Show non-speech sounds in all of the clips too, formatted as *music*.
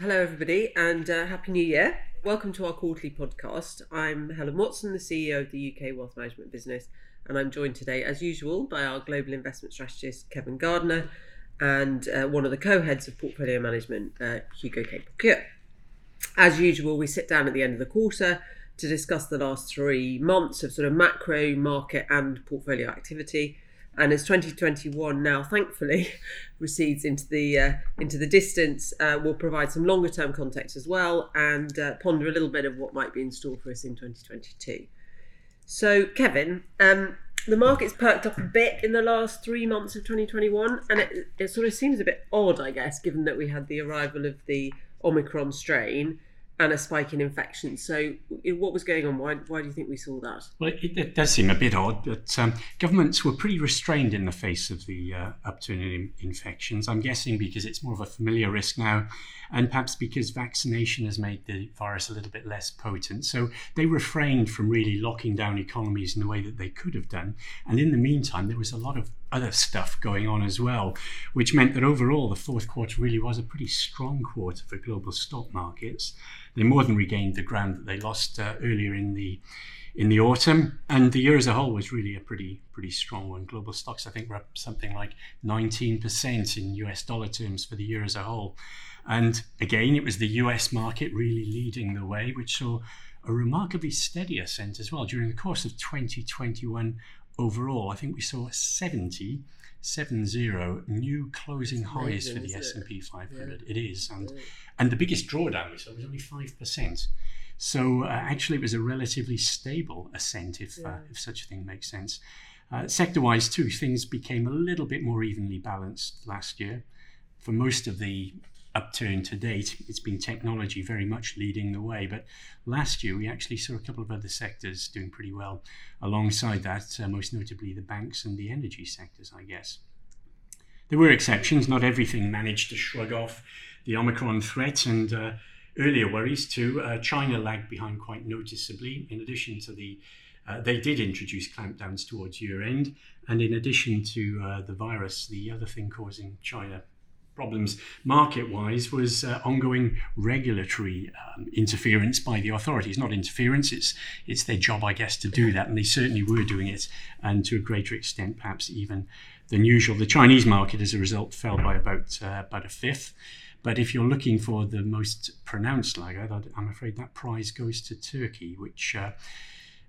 Hello, everybody, and uh, Happy New Year. Welcome to our quarterly podcast. I'm Helen Watson, the CEO of the UK Wealth Management business, and I'm joined today, as usual, by our global investment strategist, Kevin Gardiner, and uh, one of the co heads of portfolio management, uh, Hugo Capel As usual, we sit down at the end of the quarter to discuss the last three months of sort of macro, market, and portfolio activity and as 2021 now thankfully *laughs* recedes into the uh, into the distance, uh, we'll provide some longer term context as well and uh, ponder a little bit of what might be in store for us in 2022. So, Kevin, um, the market's perked up a bit in the last three months of 2021, and it, it sort of seems a bit odd, I guess, given that we had the arrival of the Omicron strain and a spike in infections. So, what was going on? Why, why do you think we saw that? Well, it, it does seem a bit odd, but um, governments were pretty restrained in the face of the uh, upturn in infections. I'm guessing because it's more of a familiar risk now, and perhaps because vaccination has made the virus a little bit less potent. So, they refrained from really locking down economies in the way that they could have done. And in the meantime, there was a lot of other stuff going on as well, which meant that overall the fourth quarter really was a pretty strong quarter for global stock markets. They more than regained the ground that they lost uh, earlier in the in the autumn, and the year as a whole was really a pretty pretty strong one. Global stocks, I think, were up something like 19% in US dollar terms for the year as a whole. And again, it was the US market really leading the way, which saw a remarkably steady ascent as well during the course of 2021 overall, I think we saw 70, 70 new closing highs for the S&P 500. Yeah. It is, and yeah. and the biggest drawdown we saw was only five percent. So uh, actually, it was a relatively stable ascent, if uh, yeah. uh, if such a thing makes sense. Uh, sector-wise, too, things became a little bit more evenly balanced last year. For most of the upturn to date, it's been technology very much leading the way. But last year, we actually saw a couple of other sectors doing pretty well. Alongside that, uh, most notably the banks and the energy sectors, I guess. There were exceptions. Not everything managed to shrug off the Omicron threat and uh, earlier worries too. Uh, China lagged behind quite noticeably. In addition to the uh, they did introduce clampdowns towards year end, and in addition to uh, the virus, the other thing causing China problems market wise was uh, ongoing regulatory um, interference by the authorities. Not interference, it's, it's their job, I guess, to do that. And they certainly were doing it, and to a greater extent, perhaps even than usual. The Chinese market, as a result, fell by about, uh, about a fifth. But if you're looking for the most pronounced laggard, I'm afraid that prize goes to Turkey, which uh,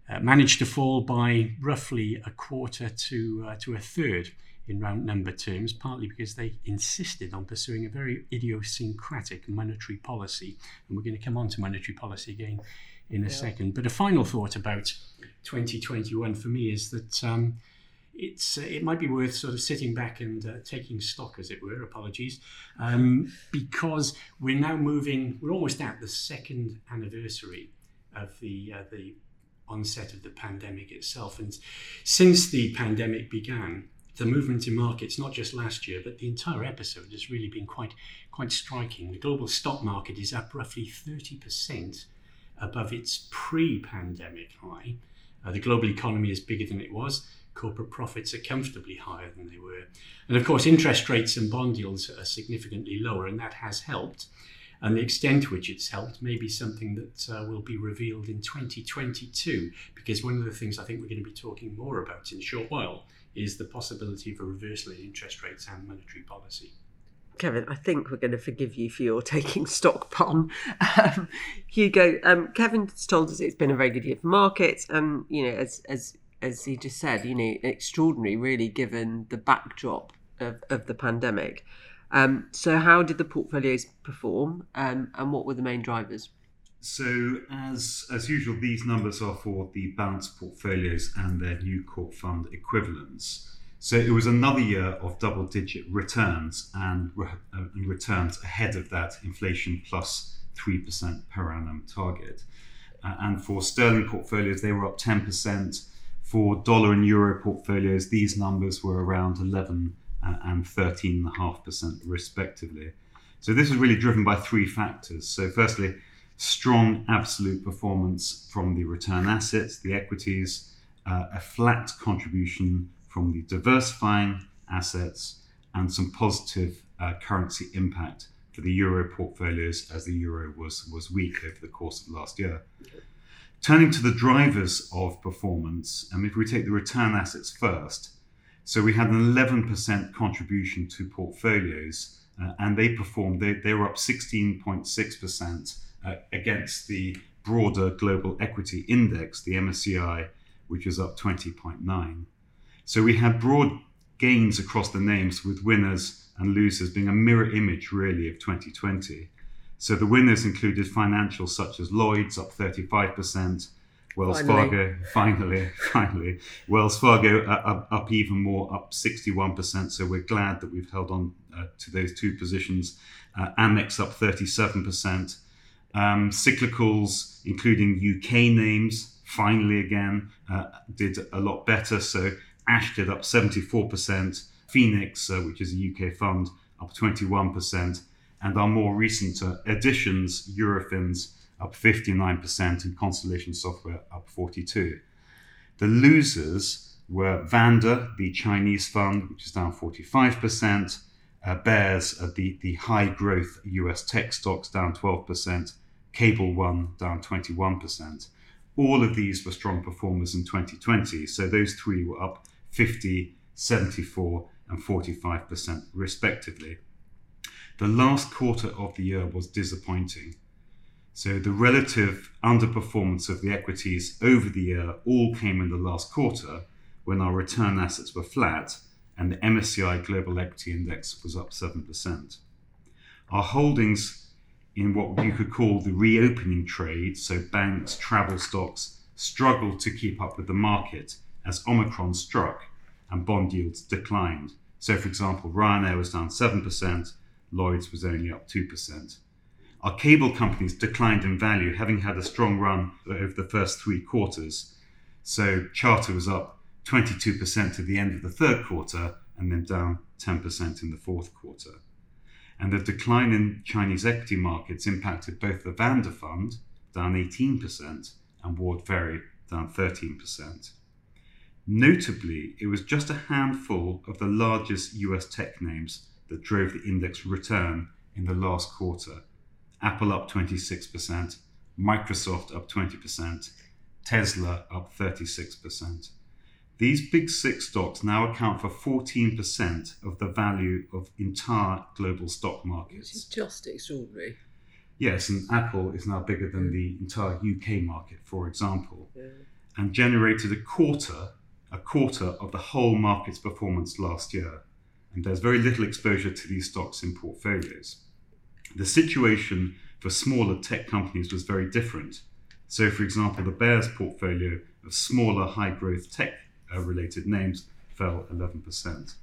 uh, managed to fall by roughly a quarter to, uh, to a third in round number terms, partly because they insisted on pursuing a very idiosyncratic monetary policy. And we're going to come on to monetary policy again in a yeah. second. But a final thought about 2021 for me is that um, it's uh, it might be worth sort of sitting back and uh, taking stock, as it were. Apologies, um, because we're now moving. We're almost at the second anniversary of the uh, the onset of the pandemic itself, and since the pandemic began, the movement in markets, not just last year, but the entire episode has really been quite, quite striking. The global stock market is up roughly 30% above its pre pandemic high. Uh, the global economy is bigger than it was. Corporate profits are comfortably higher than they were. And of course, interest rates and bond yields are significantly lower, and that has helped. And the extent to which it's helped may be something that uh, will be revealed in 2022, because one of the things I think we're going to be talking more about in a short while is the possibility of a reversal in interest rates and monetary policy. Kevin, I think we're going to forgive you for your *laughs* taking stock pun. Um, Hugo, um, Kevin's told us it's been a very good year for markets, and you know, as as as he just said, you know, extraordinary, really, given the backdrop of, of the pandemic. Um, so, how did the portfolios perform, um, and what were the main drivers? So, as as usual, these numbers are for the balanced portfolios and their new core fund equivalents. So, it was another year of double digit returns and, re- uh, and returns ahead of that inflation plus 3% per annum target. Uh, and for sterling portfolios, they were up 10%. For dollar and euro portfolios, these numbers were around 11 uh, and 13.5% respectively. So, this was really driven by three factors. So, firstly, strong absolute performance from the return assets, the equities, uh, a flat contribution from the diversifying assets, and some positive uh, currency impact for the euro portfolios as the euro was, was weak over the course of last year. Turning to the drivers of performance, and if we take the return assets first, so we had an 11% contribution to portfolios, uh, and they performed, they, they were up 16.6% uh, against the broader global equity index, the MSCI, which was up 20.9. So we had broad gains across the names with winners and losers being a mirror image really of 2020. So the winners included financials such as Lloyd's up 35%, Wells finally. Fargo, *laughs* finally, finally, Wells Fargo uh, up, up, even more, up 61%. So we're glad that we've held on uh, to those two positions. Uh, Amex up 37%. Um, cyclicals, including UK names, finally again uh, did a lot better. So Ashtead up 74%, Phoenix, uh, which is a UK fund, up 21%, and our more recent uh, additions, Eurofins, up 59%, and Constellation Software up 42. The losers were Vanda, the Chinese fund, which is down 45%, uh, Bares, uh, the, the high growth US tech stocks, down 12%, Cable One, down 21%. All of these were strong performers in 2020, so those three were up 50, 74, and 45%, respectively. The last quarter of the year was disappointing. So the relative underperformance of the equities over the year all came in the last quarter when our return assets were flat and the MSCI Global Equity Index was up 7%. Our holdings in what you could call the reopening trade, so banks, travel stocks, struggled to keep up with the market as Omicron struck and bond yields declined. So, for example, Ryanair was down 7%, Lloyd's was only up 2%. Our cable companies declined in value, having had a strong run over the first three quarters. So, Charter was up 22% at the end of the third quarter and then down 10% in the fourth quarter. And the decline in Chinese equity markets impacted both the Vanda Fund, down 18%, and Ward Ferry, down 13%. Notably, it was just a handful of the largest US tech names that drove the index return in the last quarter. Apple up 26%, Microsoft up 20%, Tesla up 36%. These big six stocks now account for 14% of the value of entire global stock markets. It's just extraordinary. Yes, and Apple is now bigger than the entire UK market, for example, yeah. and generated a quarter a quarter of the whole market's performance last year, and there's very little exposure to these stocks in portfolios. The situation for smaller tech companies was very different. So, for example, the Bares portfolio of smaller high growth tech related names fell 11%.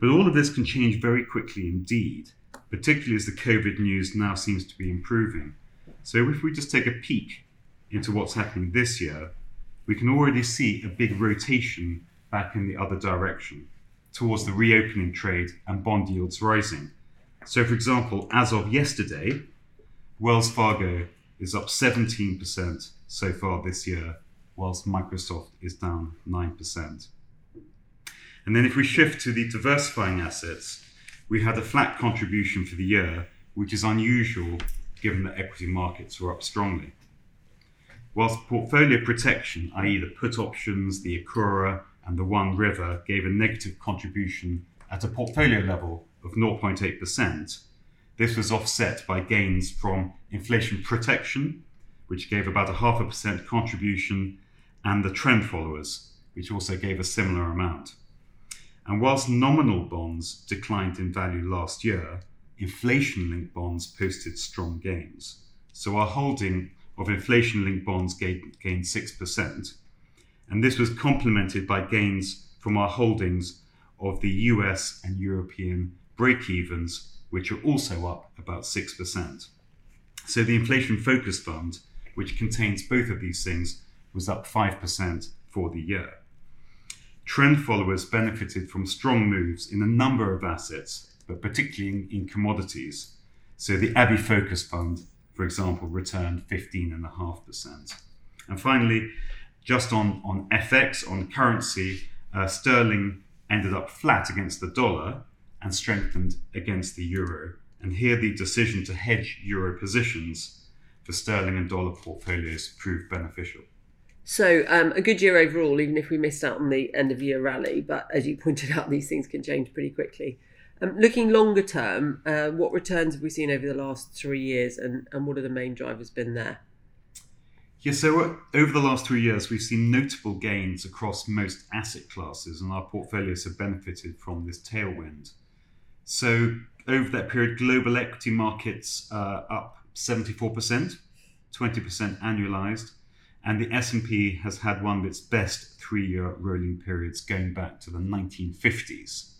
But all of this can change very quickly indeed, particularly as the COVID news now seems to be improving. So, if we just take a peek into what's happening this year, we can already see a big rotation back in the other direction towards the reopening trade and bond yields rising. So, for example, as of yesterday, Wells Fargo is up 17% so far this year, whilst Microsoft is down 9%. And then if we shift to the diversifying assets, we had a flat contribution for the year, which is unusual given that equity markets were up strongly whilst portfolio protection, i.e., the put options, the Akura, and the One River, gave a negative contribution at a portfolio level of 0.8%, this was offset by gains from inflation protection, which gave about a half a percent contribution, and the trend followers, which also gave a similar amount. And whilst nominal bonds declined in value last year, inflation linked bonds posted strong gains. So our holding of inflation linked bonds gained, gained 6%. And this was complemented by gains from our holdings of the US and European break evens, which are also up about 6%. So the inflation focused fund, which contains both of these things, was up 5% for the year. Trend followers benefited from strong moves in a number of assets, but particularly in, commodities. So the Abbey Focus Fund for example, returned 15.5%. And finally, just on, on FX, on currency, uh, sterling ended up flat against the dollar and strengthened against the euro And here the decision to hedge euro positions for sterling and dollar portfolios proved beneficial. So, um, a good year overall, even if we missed out on the end of year rally. But as you *laughs* pointed out, these things can change pretty quickly. Um, looking longer term, uh, what returns have we seen over the last three years, and, and what are the main drivers been there? Yeah, so uh, over the last three years, we've seen notable gains across most asset classes, and our portfolios have benefited from this tailwind. So, over that period, global equity markets uh, up 74%, 20% annualized, and the S&P has had one of its best three-year rolling periods going back to the 1950s.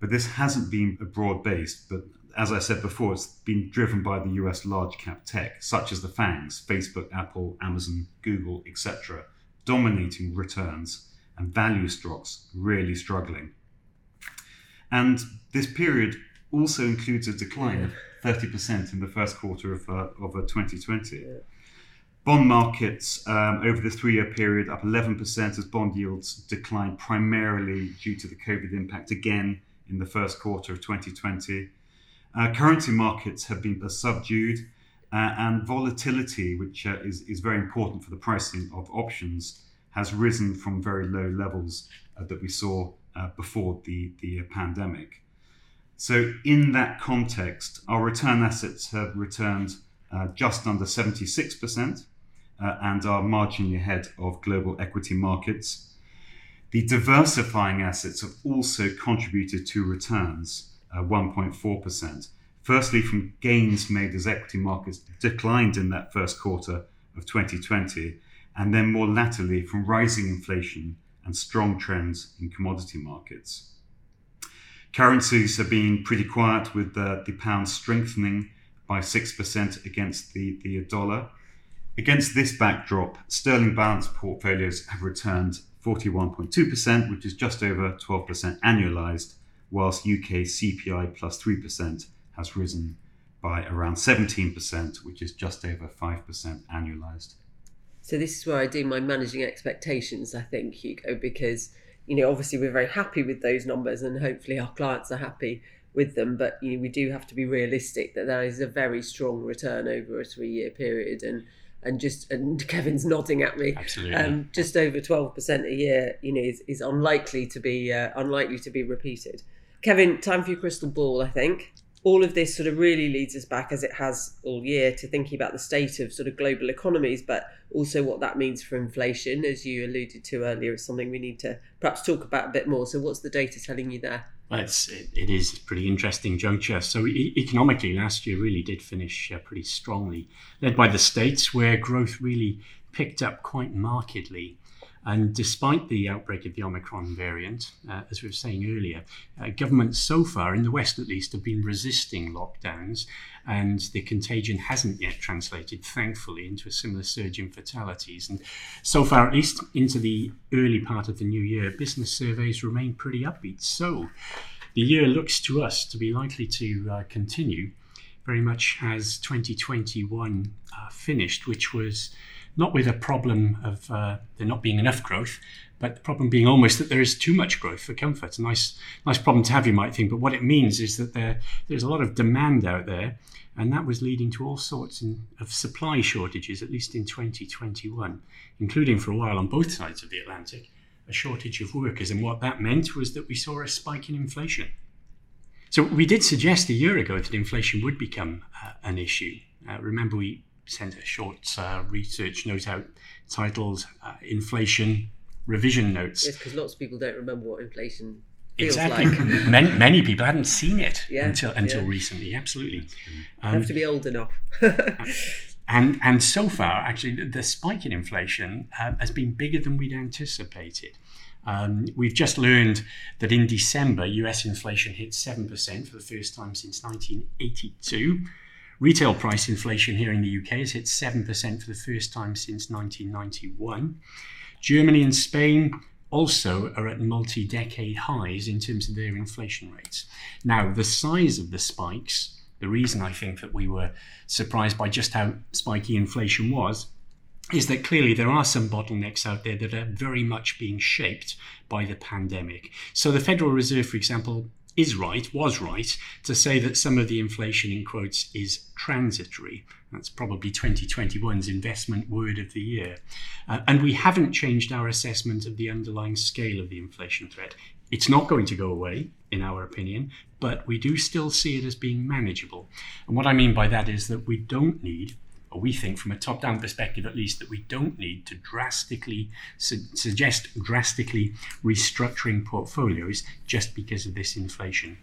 But this hasn't been a broad-based, but as I said before, it's been driven by the US large cap tech, such as the FANGs, Facebook, Apple, Amazon, Google, etc., dominating returns and value stocks really struggling. And this period also includes a decline of 30% in the first quarter of, uh, of 2020. Yeah. Bond markets um, over the three year period up 11% as bond yields declined primarily due to the COVID impact again in the first quarter of 2020. Uh, currency markets have been subdued, uh, and volatility, which uh, is, is very important for the pricing of options, has risen from very low levels uh, that we saw uh, before the, the pandemic. So, in that context, our return assets have returned uh, just under 76% Uh, and are marginally ahead of global equity markets. The diversifying assets have also contributed to returns. Uh, 1.4%. Firstly, from gains made as equity markets declined in that first quarter of 2020, and then more latterly from rising inflation and strong trends in commodity markets. Currencies have been pretty quiet with the, the pound strengthening by 6% against the, the dollar. Against this backdrop, sterling balanced portfolios have returned 41.2%, which is just over 12% annualized, whilst UK CPI plus 3% has risen by around 17%, which is just over 5% annualized. So this is where I do my managing expectations, I think, Hugo, because you know obviously we're very happy with those numbers, and hopefully our clients are happy with them. But you know we do have to be realistic that there is a very strong return over a three-year period, and and just and *laughs* Kevin's nodding at me. Absolutely. Um, just over twelve percent a year, you know, is, is unlikely to be uh, unlikely to be repeated. Kevin, time for your crystal ball, I think. All of this sort of really leads us back, as it has all year, to thinking about the state of sort of global economies, but also what that means for inflation, as you alluded to earlier, is something we need to perhaps talk about a bit more. So, what's the data telling you there? It's, it, it is a pretty interesting juncture. So, e- economically, last year really did finish uh, pretty strongly, led by the States, where growth really picked up quite markedly. And despite the outbreak of the Omicron variant, uh, as we were saying earlier, uh, governments so far, in the West at least, have been resisting lockdowns, and the contagion hasn't yet translated, thankfully, into a similar surge in fatalities. And so far, at least into the early part of the new year, business surveys remain pretty upbeat. So the year looks to us to be likely to uh, continue very much as 2021 uh, finished, which was not with a problem of uh, there not being enough growth, but the problem being almost that there is too much growth for comfort. A nice, nice problem to have, you might think, but what it means is that there, there's a lot of demand out there, and that was leading to all sorts in, of supply shortages, at least in 2021, including for a while on both sides of the Atlantic, a shortage of workers. And what that meant was that we saw a spike in inflation. So we did suggest a year ago that inflation would become uh, an issue. Uh, remember, we sent a short uh, research note out titled uh, Inflation Revision Notes. Yes, because lots of people don't remember what inflation feels exactly. like. *laughs* many, many people hadn't seen it yeah, until until yeah. recently. Absolutely. Um, have to be old enough. *laughs* and and so far, actually, the spike in inflation uh, has been bigger than we'd anticipated. Um, we've just learned that in December, US inflation hit 7% for the first time since 1982. Retail price inflation here in the UK has hit 7% for the first time since 1991. Germany and Spain also are at multi decade highs in terms of their inflation rates. Now, the size of the spikes, the reason I think that we were surprised by just how spiky inflation was, is that clearly there are some bottlenecks out there that are very much being shaped by the pandemic. So, the Federal Reserve, for example, is right, was right, to say that some of the inflation in quotes is transitory. That's probably 2021's investment word of the year. Uh, and we haven't changed our assessment of the underlying scale of the inflation threat. It's not going to go away, in our opinion, but we do still see it as being manageable. And what I mean by that is that we don't need we think from a top down perspective at least, that we don't need to drastically su- suggest drastically restructuring portfolios just because of this inflation.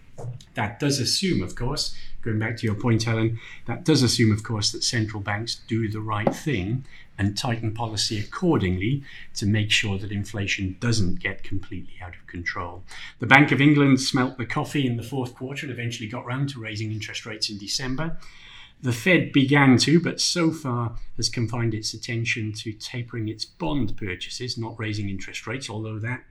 That does assume, of course, going back to your point, Helen, that does assume, of course, that central banks do the right thing and tighten policy accordingly to make sure that inflation doesn't get completely out of control. The Bank of England smelt the coffee in the fourth quarter and eventually got round to raising interest rates in December. The Fed began to, but so far has confined its attention to tapering its bond purchases, not raising interest rates, although that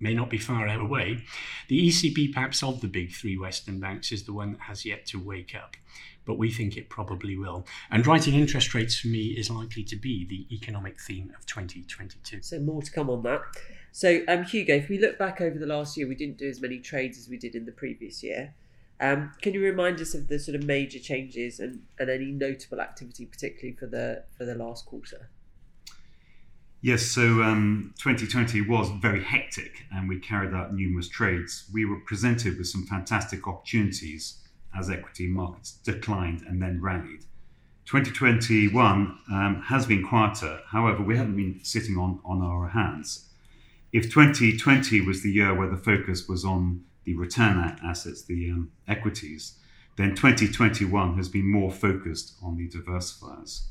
may not be far out away. The ECB, perhaps of the big three Western banks, is the one that has yet to wake up, but we think it probably will. And writing interest rates for me is likely to be the economic theme of 2022. So, more to come on that. So, um, Hugo, if we look back over the last year, we didn't do as many trades as we did in the previous year. Um, can you remind us of the sort of major changes and, and any notable activity, particularly for the for the last quarter? Yes, so um, 2020 was very hectic and we carried out numerous trades. We were presented with some fantastic opportunities as equity markets declined and then rallied. 2021 um, has been quieter, however, we haven't been sitting on, on our hands. If 2020 was the year where the focus was on the return assets, the um, equities, then 2021 has been more focused on the diversifiers.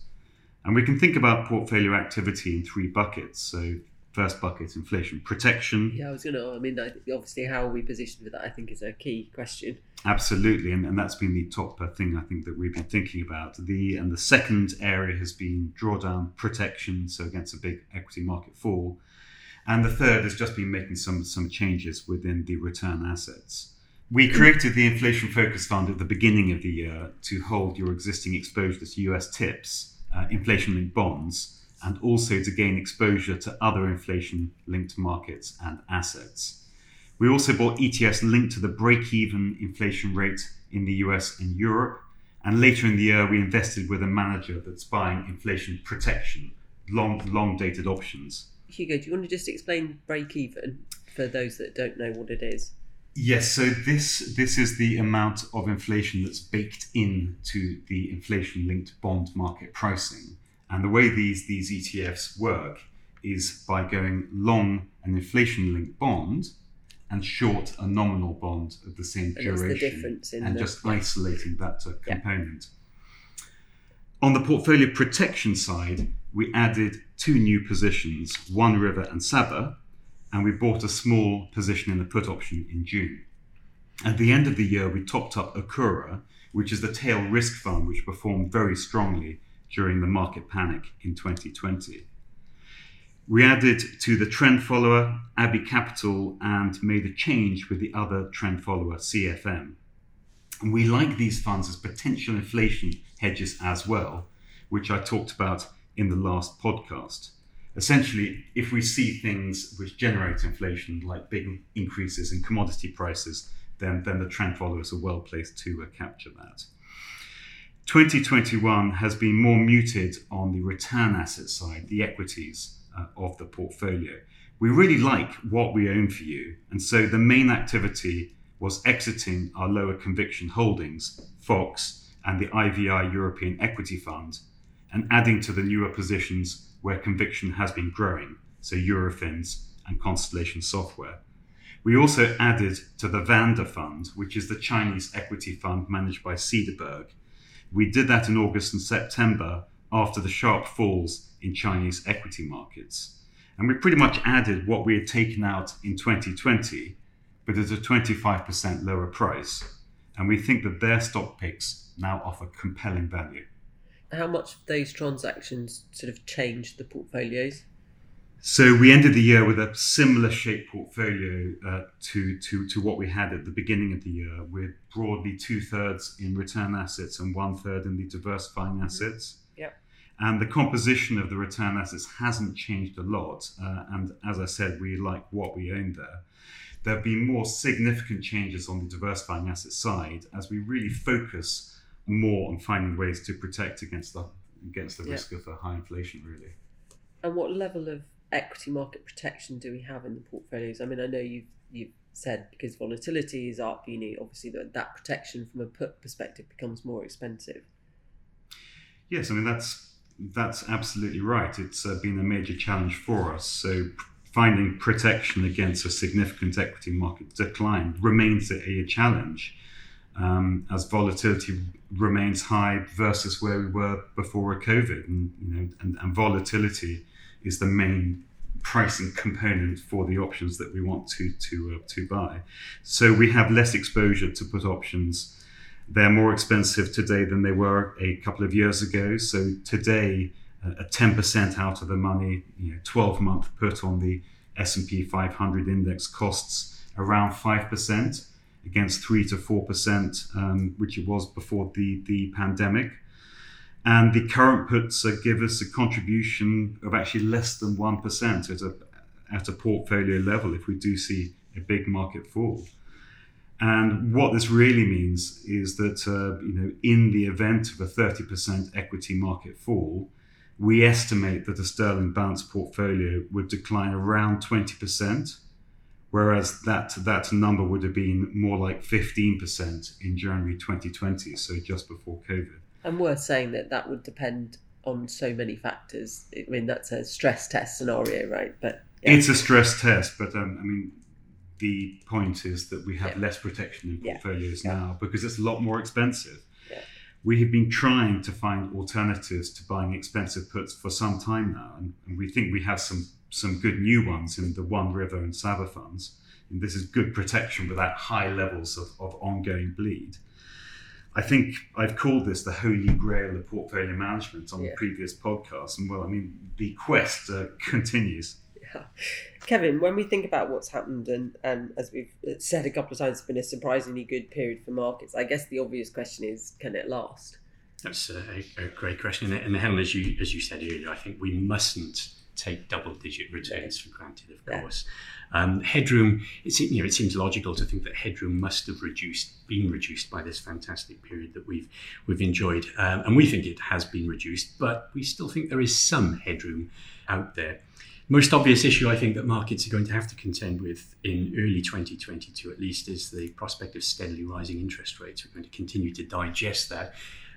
And we can think about portfolio activity in three buckets. So, first bucket, inflation protection. Yeah, I was going to, I mean, obviously, how are we positioned with that, I think, is a key question. Absolutely. And, and that's been the top thing I think that we've been thinking about. The And the second area has been drawdown protection, so against a big equity market fall. And the third has just been making some, some changes within the return assets. We created the Inflation Focus Fund at the beginning of the year to hold your existing exposure to US TIPS, uh, inflation linked bonds, and also to gain exposure to other inflation linked markets and assets. We also bought ETFs linked to the break even inflation rate in the US and Europe. And later in the year, we invested with a manager that's buying inflation protection, long, long dated options. Hugo, do you want to just explain break even for those that don't know what it is? Yes, so this this is the amount of inflation that's baked in to the inflation linked bond market pricing. And the way these these ETFs work is by going long an inflation linked bond and short a nominal bond of the same And duration the and the- just isolating that uh, Yeah. component. On the portfolio protection side, we added two new positions, One River and Saba, and we bought a small position in the put option in June. At the end of the year, we topped up Akura, which is the tail risk fund which performed very strongly during the market panic in 2020. We added to the trend follower Abbey Capital and made a change with the other trend follower CFM. And we like these funds as potential inflation hedges as well, which I talked about in the last podcast. Essentially, if we see things which generate inflation, like big increases in commodity prices, then, then the trend followers are well placed to uh, capture that. 2021 has been more muted on the return asset side, the equities uh, of the portfolio. We really like what we own for you, and so the main activity was exiting our lower conviction holdings, Fox, and the IVI European Equity Fund, and adding to the newer positions where conviction has been growing, so Eurofins and Constellation Software. We also added to the Vanda Fund, which is the Chinese equity fund managed by Cederberg. We did that in August and September after the sharp falls in Chinese equity markets. And we pretty much added what we had taken out in 2020, but at a 25% lower price. And we think that their stock picks now offer compelling value. How much of those transactions sort of changed the portfolios? So we ended the year with a similar shaped portfolio uh, to, to, to what we had at the beginning of the year, with broadly two thirds in return assets and one third in the diversifying assets. Yep. And the composition of the return assets hasn't changed a lot. Uh, and as I said, we like what we own there. There have been more significant changes on the diversifying asset side as we really focus more on finding ways to protect against the against the risk of a high inflation, really. And what level of equity market protection do we have in the portfolios? I mean, I know you've you've said because volatility is up, you need obviously that that protection from a put perspective becomes more expensive. Yes, I mean that's that's absolutely right. It's uh, been a major challenge for us. So finding protection against a significant equity market decline remains a, a challenge um, as volatility remains high versus where we were before COVID, and you know, and, and volatility is the main pricing component for the options that we want to to uh, to buy. So we have less exposure to put options. They're more expensive today than they were a couple of years ago. So today, uh, a ten percent out of the money, you know, twelve month put on the S and P 500 index costs around five percent against three to four percent, um, which it was before the the pandemic. And the current puts uh, give us a contribution of actually less than 1% at a, at a portfolio level if we do see a big market fall. And what this really means is that, uh, you know, in the event of a 30% equity market fall, we estimate that a sterling balanced portfolio would decline around 20%, whereas that, that number would have been more like 15% in January 2020, so just before COVID. And worth saying that that would depend on so many factors. I mean, that's a stress test scenario, right? But yeah. it's a stress test. But um, I mean, the point is that we have yeah. less protection in portfolios yeah. now because it's a lot more expensive. We have been trying to find alternatives to buying expensive puts for some time now, and, and we think we have some some good new ones in the One River and Saba funds. And this is good protection without high levels of, of ongoing bleed. I think I've called this the holy grail of portfolio management on yeah. the previous podcast. And well, I mean, the quest uh, continues. Yeah. Kevin, when we think about what's happened, and, and as we've said a couple of times, it's been a surprisingly good period for markets. I guess the obvious question is can it last? That's a, a great question. And Helen, as you, as you said earlier, I think we mustn't take double digit returns for granted, of course. Um, headroom, it, you know, it seems logical to think that headroom must have reduced, been reduced by this fantastic period that we've we've enjoyed, um, and we think it has been reduced, but we still think there is some headroom out there. Most obvious issue I think that markets are going to have to contend with in early 2022 at least is the prospect of steadily rising interest rates. We're going to continue to digest that.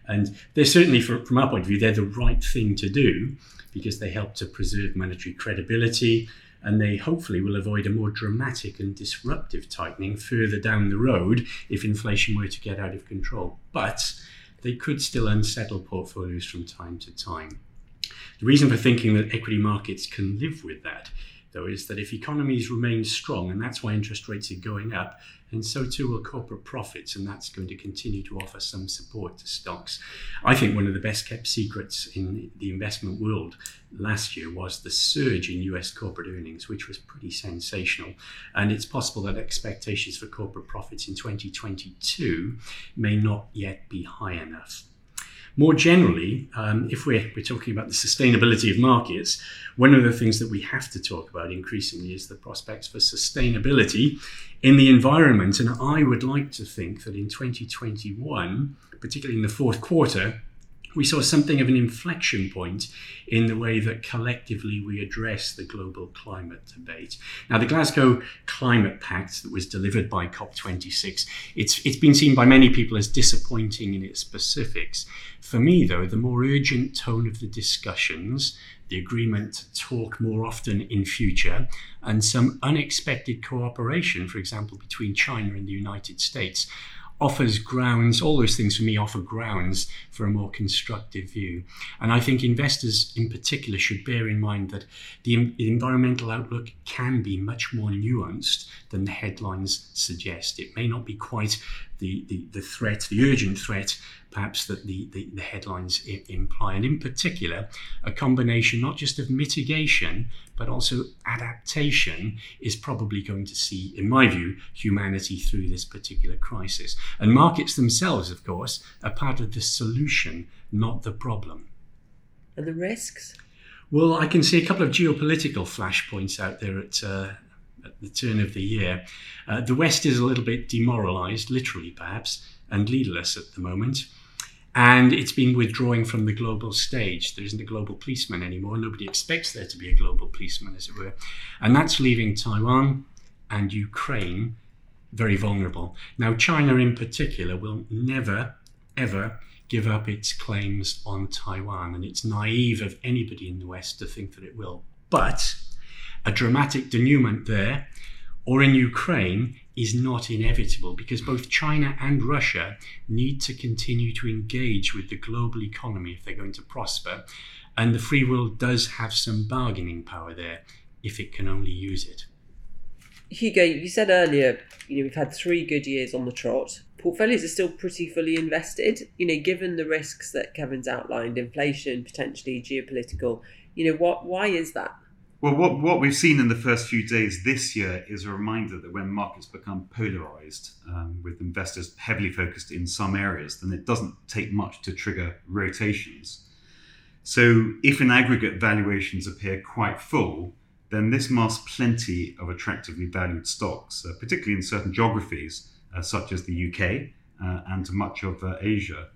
And they're certainly, from our point of view, they're the right thing to do because they help to preserve monetary credibility and they hopefully will avoid a more dramatic and disruptive tightening further down the road if inflation were to get out of control. But they could still unsettle portfolios from time to time. The reason for thinking that equity markets can live with that, though, is that if economies remain strong, and that's why interest rates are going up, and so too will corporate profits, and that's going to continue to offer some support to stocks. I think one of the best kept secrets in the investment world last year was the surge in US corporate earnings, which was pretty sensational. And it's possible that expectations for corporate profits in 2022 may not yet be high enough. More generally, um, if we're, we're talking about the sustainability of markets, one of the things that we have to talk about increasingly is the prospects for sustainability in the environment. And I would like to think that in 2021, particularly in the fourth quarter, we saw something of an inflection point in the way that collectively we address the global climate debate. Now, the Glasgow Climate Pact that was delivered by COP26, it's, it's been seen by many people as disappointing in its specifics. For me, though, the more urgent tone of the discussions, the agreement to talk more often in future, and some unexpected cooperation, for example, between China and the United States, offers grounds, all those things for me offer grounds for a more constructive view. And I think investors in particular should bear in mind that the, the, environmental outlook can be much more nuanced than the headlines suggest. It may not be quite the, the, the threat, the urgent threat, perhaps that the, the, the headlines I- imply. And in particular, a combination not just of mitigation, but also adaptation is probably going to see, in my view, humanity through this particular crisis. And markets themselves, of course, are part of the solution, not the problem. And the risks? Well, I can see a couple of geopolitical flashpoints out there at, uh, at the turn of the year. Uh, the West is a little bit demoralized, literally perhaps, and leaderless at the moment. And it's been withdrawing from the global stage. There isn't a global policeman anymore. Nobody expects there to be a global policeman, as it were. And that's leaving Taiwan and Ukraine very vulnerable. Now, China in particular will never, ever give up its claims on Taiwan, and it's naive of anybody in the West to think that it will. But a dramatic denouement there or in Ukraine is not inevitable because both China and Russia need to continue to engage with the global economy if they're going to prosper. And the free world does have some bargaining power there if it can only use it. Hugo, you said earlier, you know, we've had three good years on the trot. Portfolios are still pretty fully invested. You know, given the risks that Kevin's outlined, inflation, potentially geopolitical, you know, what why is that? Well, what, what we've seen in the first few days this year is a reminder that when markets become polarized, um, with investors heavily focused in some areas, then it doesn't take much to trigger rotations. So, if in aggregate valuations appear quite full, then this masks plenty of attractively valued stocks, uh, particularly in certain geographies uh, such as the UK uh, and much of uh, Asia.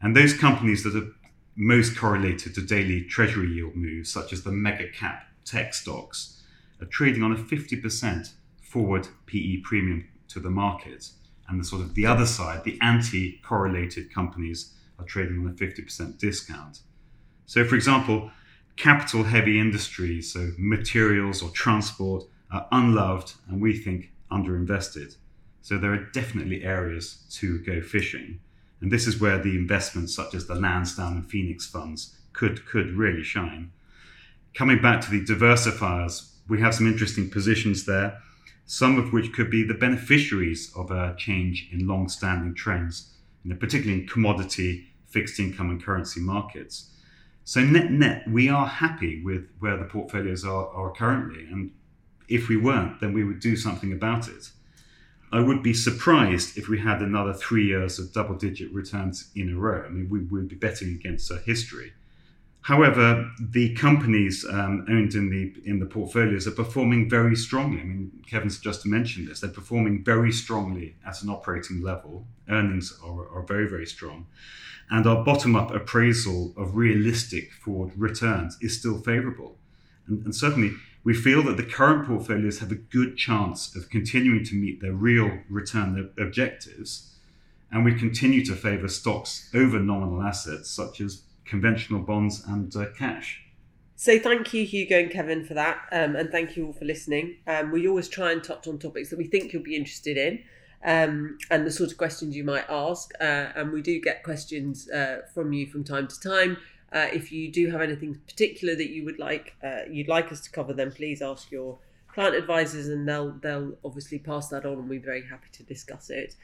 And those companies that are most correlated to daily treasury yield moves, such as the mega cap tech stocks are trading on a 50% forward PE premium to the market. And the sort of the other side, the anti correlated companies are trading on a 50% discount. So, for example, capital heavy industries, so materials or transport, are unloved and we think underinvested. So, there are definitely areas to go fishing. And this is where the investments such as the Lansdowne and Phoenix funds could, could really shine coming back to the diversifiers, we have some interesting positions there, some of which could be the beneficiaries of a change in long standing trends, you know, particularly in commodity, fixed income, and currency markets. So, net net, we are happy with where the portfolios are, are currently. And if we weren't, then we would do something about it. I would be surprised if we had another three years of double digit returns in a row. I mean, we would be betting against history. However, the companies um, owned in the in the portfolios are performing very strongly. I mean, Kevin's just mentioned this; they're performing very strongly at an operating level. Earnings are, are very very strong, and our bottom up appraisal of realistic forward returns is still favourable, and, and certainly we feel that the current portfolios have a good chance of continuing to meet their real return objectives, and we continue to favour stocks over nominal assets such as conventional bonds and uh, cash. So thank you, Hugo and Kevin, for that, um, and thank you all for listening. Um, we always try and touch on topics that we think you'll be interested in, um, and the sort of questions you might ask. Uh, and we do get questions uh, from you from time to time. Uh, if you do have anything particular that you would like uh, you'd like us to cover, then please ask your client advisors, and they'll they'll obviously pass that on, and we're very happy to discuss it.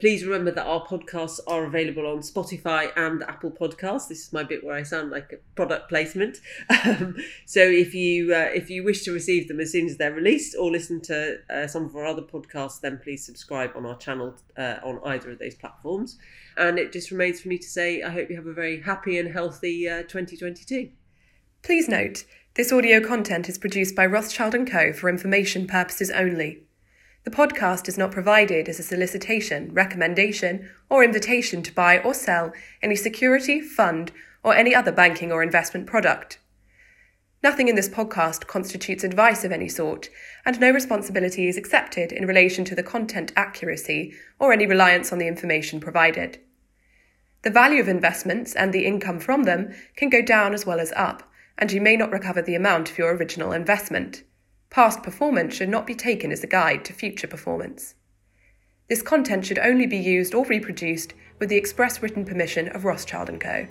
Please remember that our podcasts are available on Spotify and Apple Podcasts. This is my bit where I sound like a product placement. *laughs* Um, so if you uh, if you wish to receive them as soon as they're released or listen to uh, some of our other podcasts, then please subscribe on our channel uh, on either of those platforms. And it just remains for me to say I hope you have a very happy and healthy uh, 2022. Please note, this audio content is produced by Rothschild & Co. for information purposes only. The podcast is not provided as a solicitation, recommendation, or invitation to buy or sell any security, fund, or any other banking or investment product. Nothing in this podcast constitutes advice of any sort, and no responsibility is accepted in relation to the content accuracy or any reliance on the information provided. The value of investments and the income from them can go down as well as up, and you may not recover the amount of your original investment. Past performance should not be taken as a guide to future performance. This content should only be used or reproduced with the express written permission of Rothschild & Co.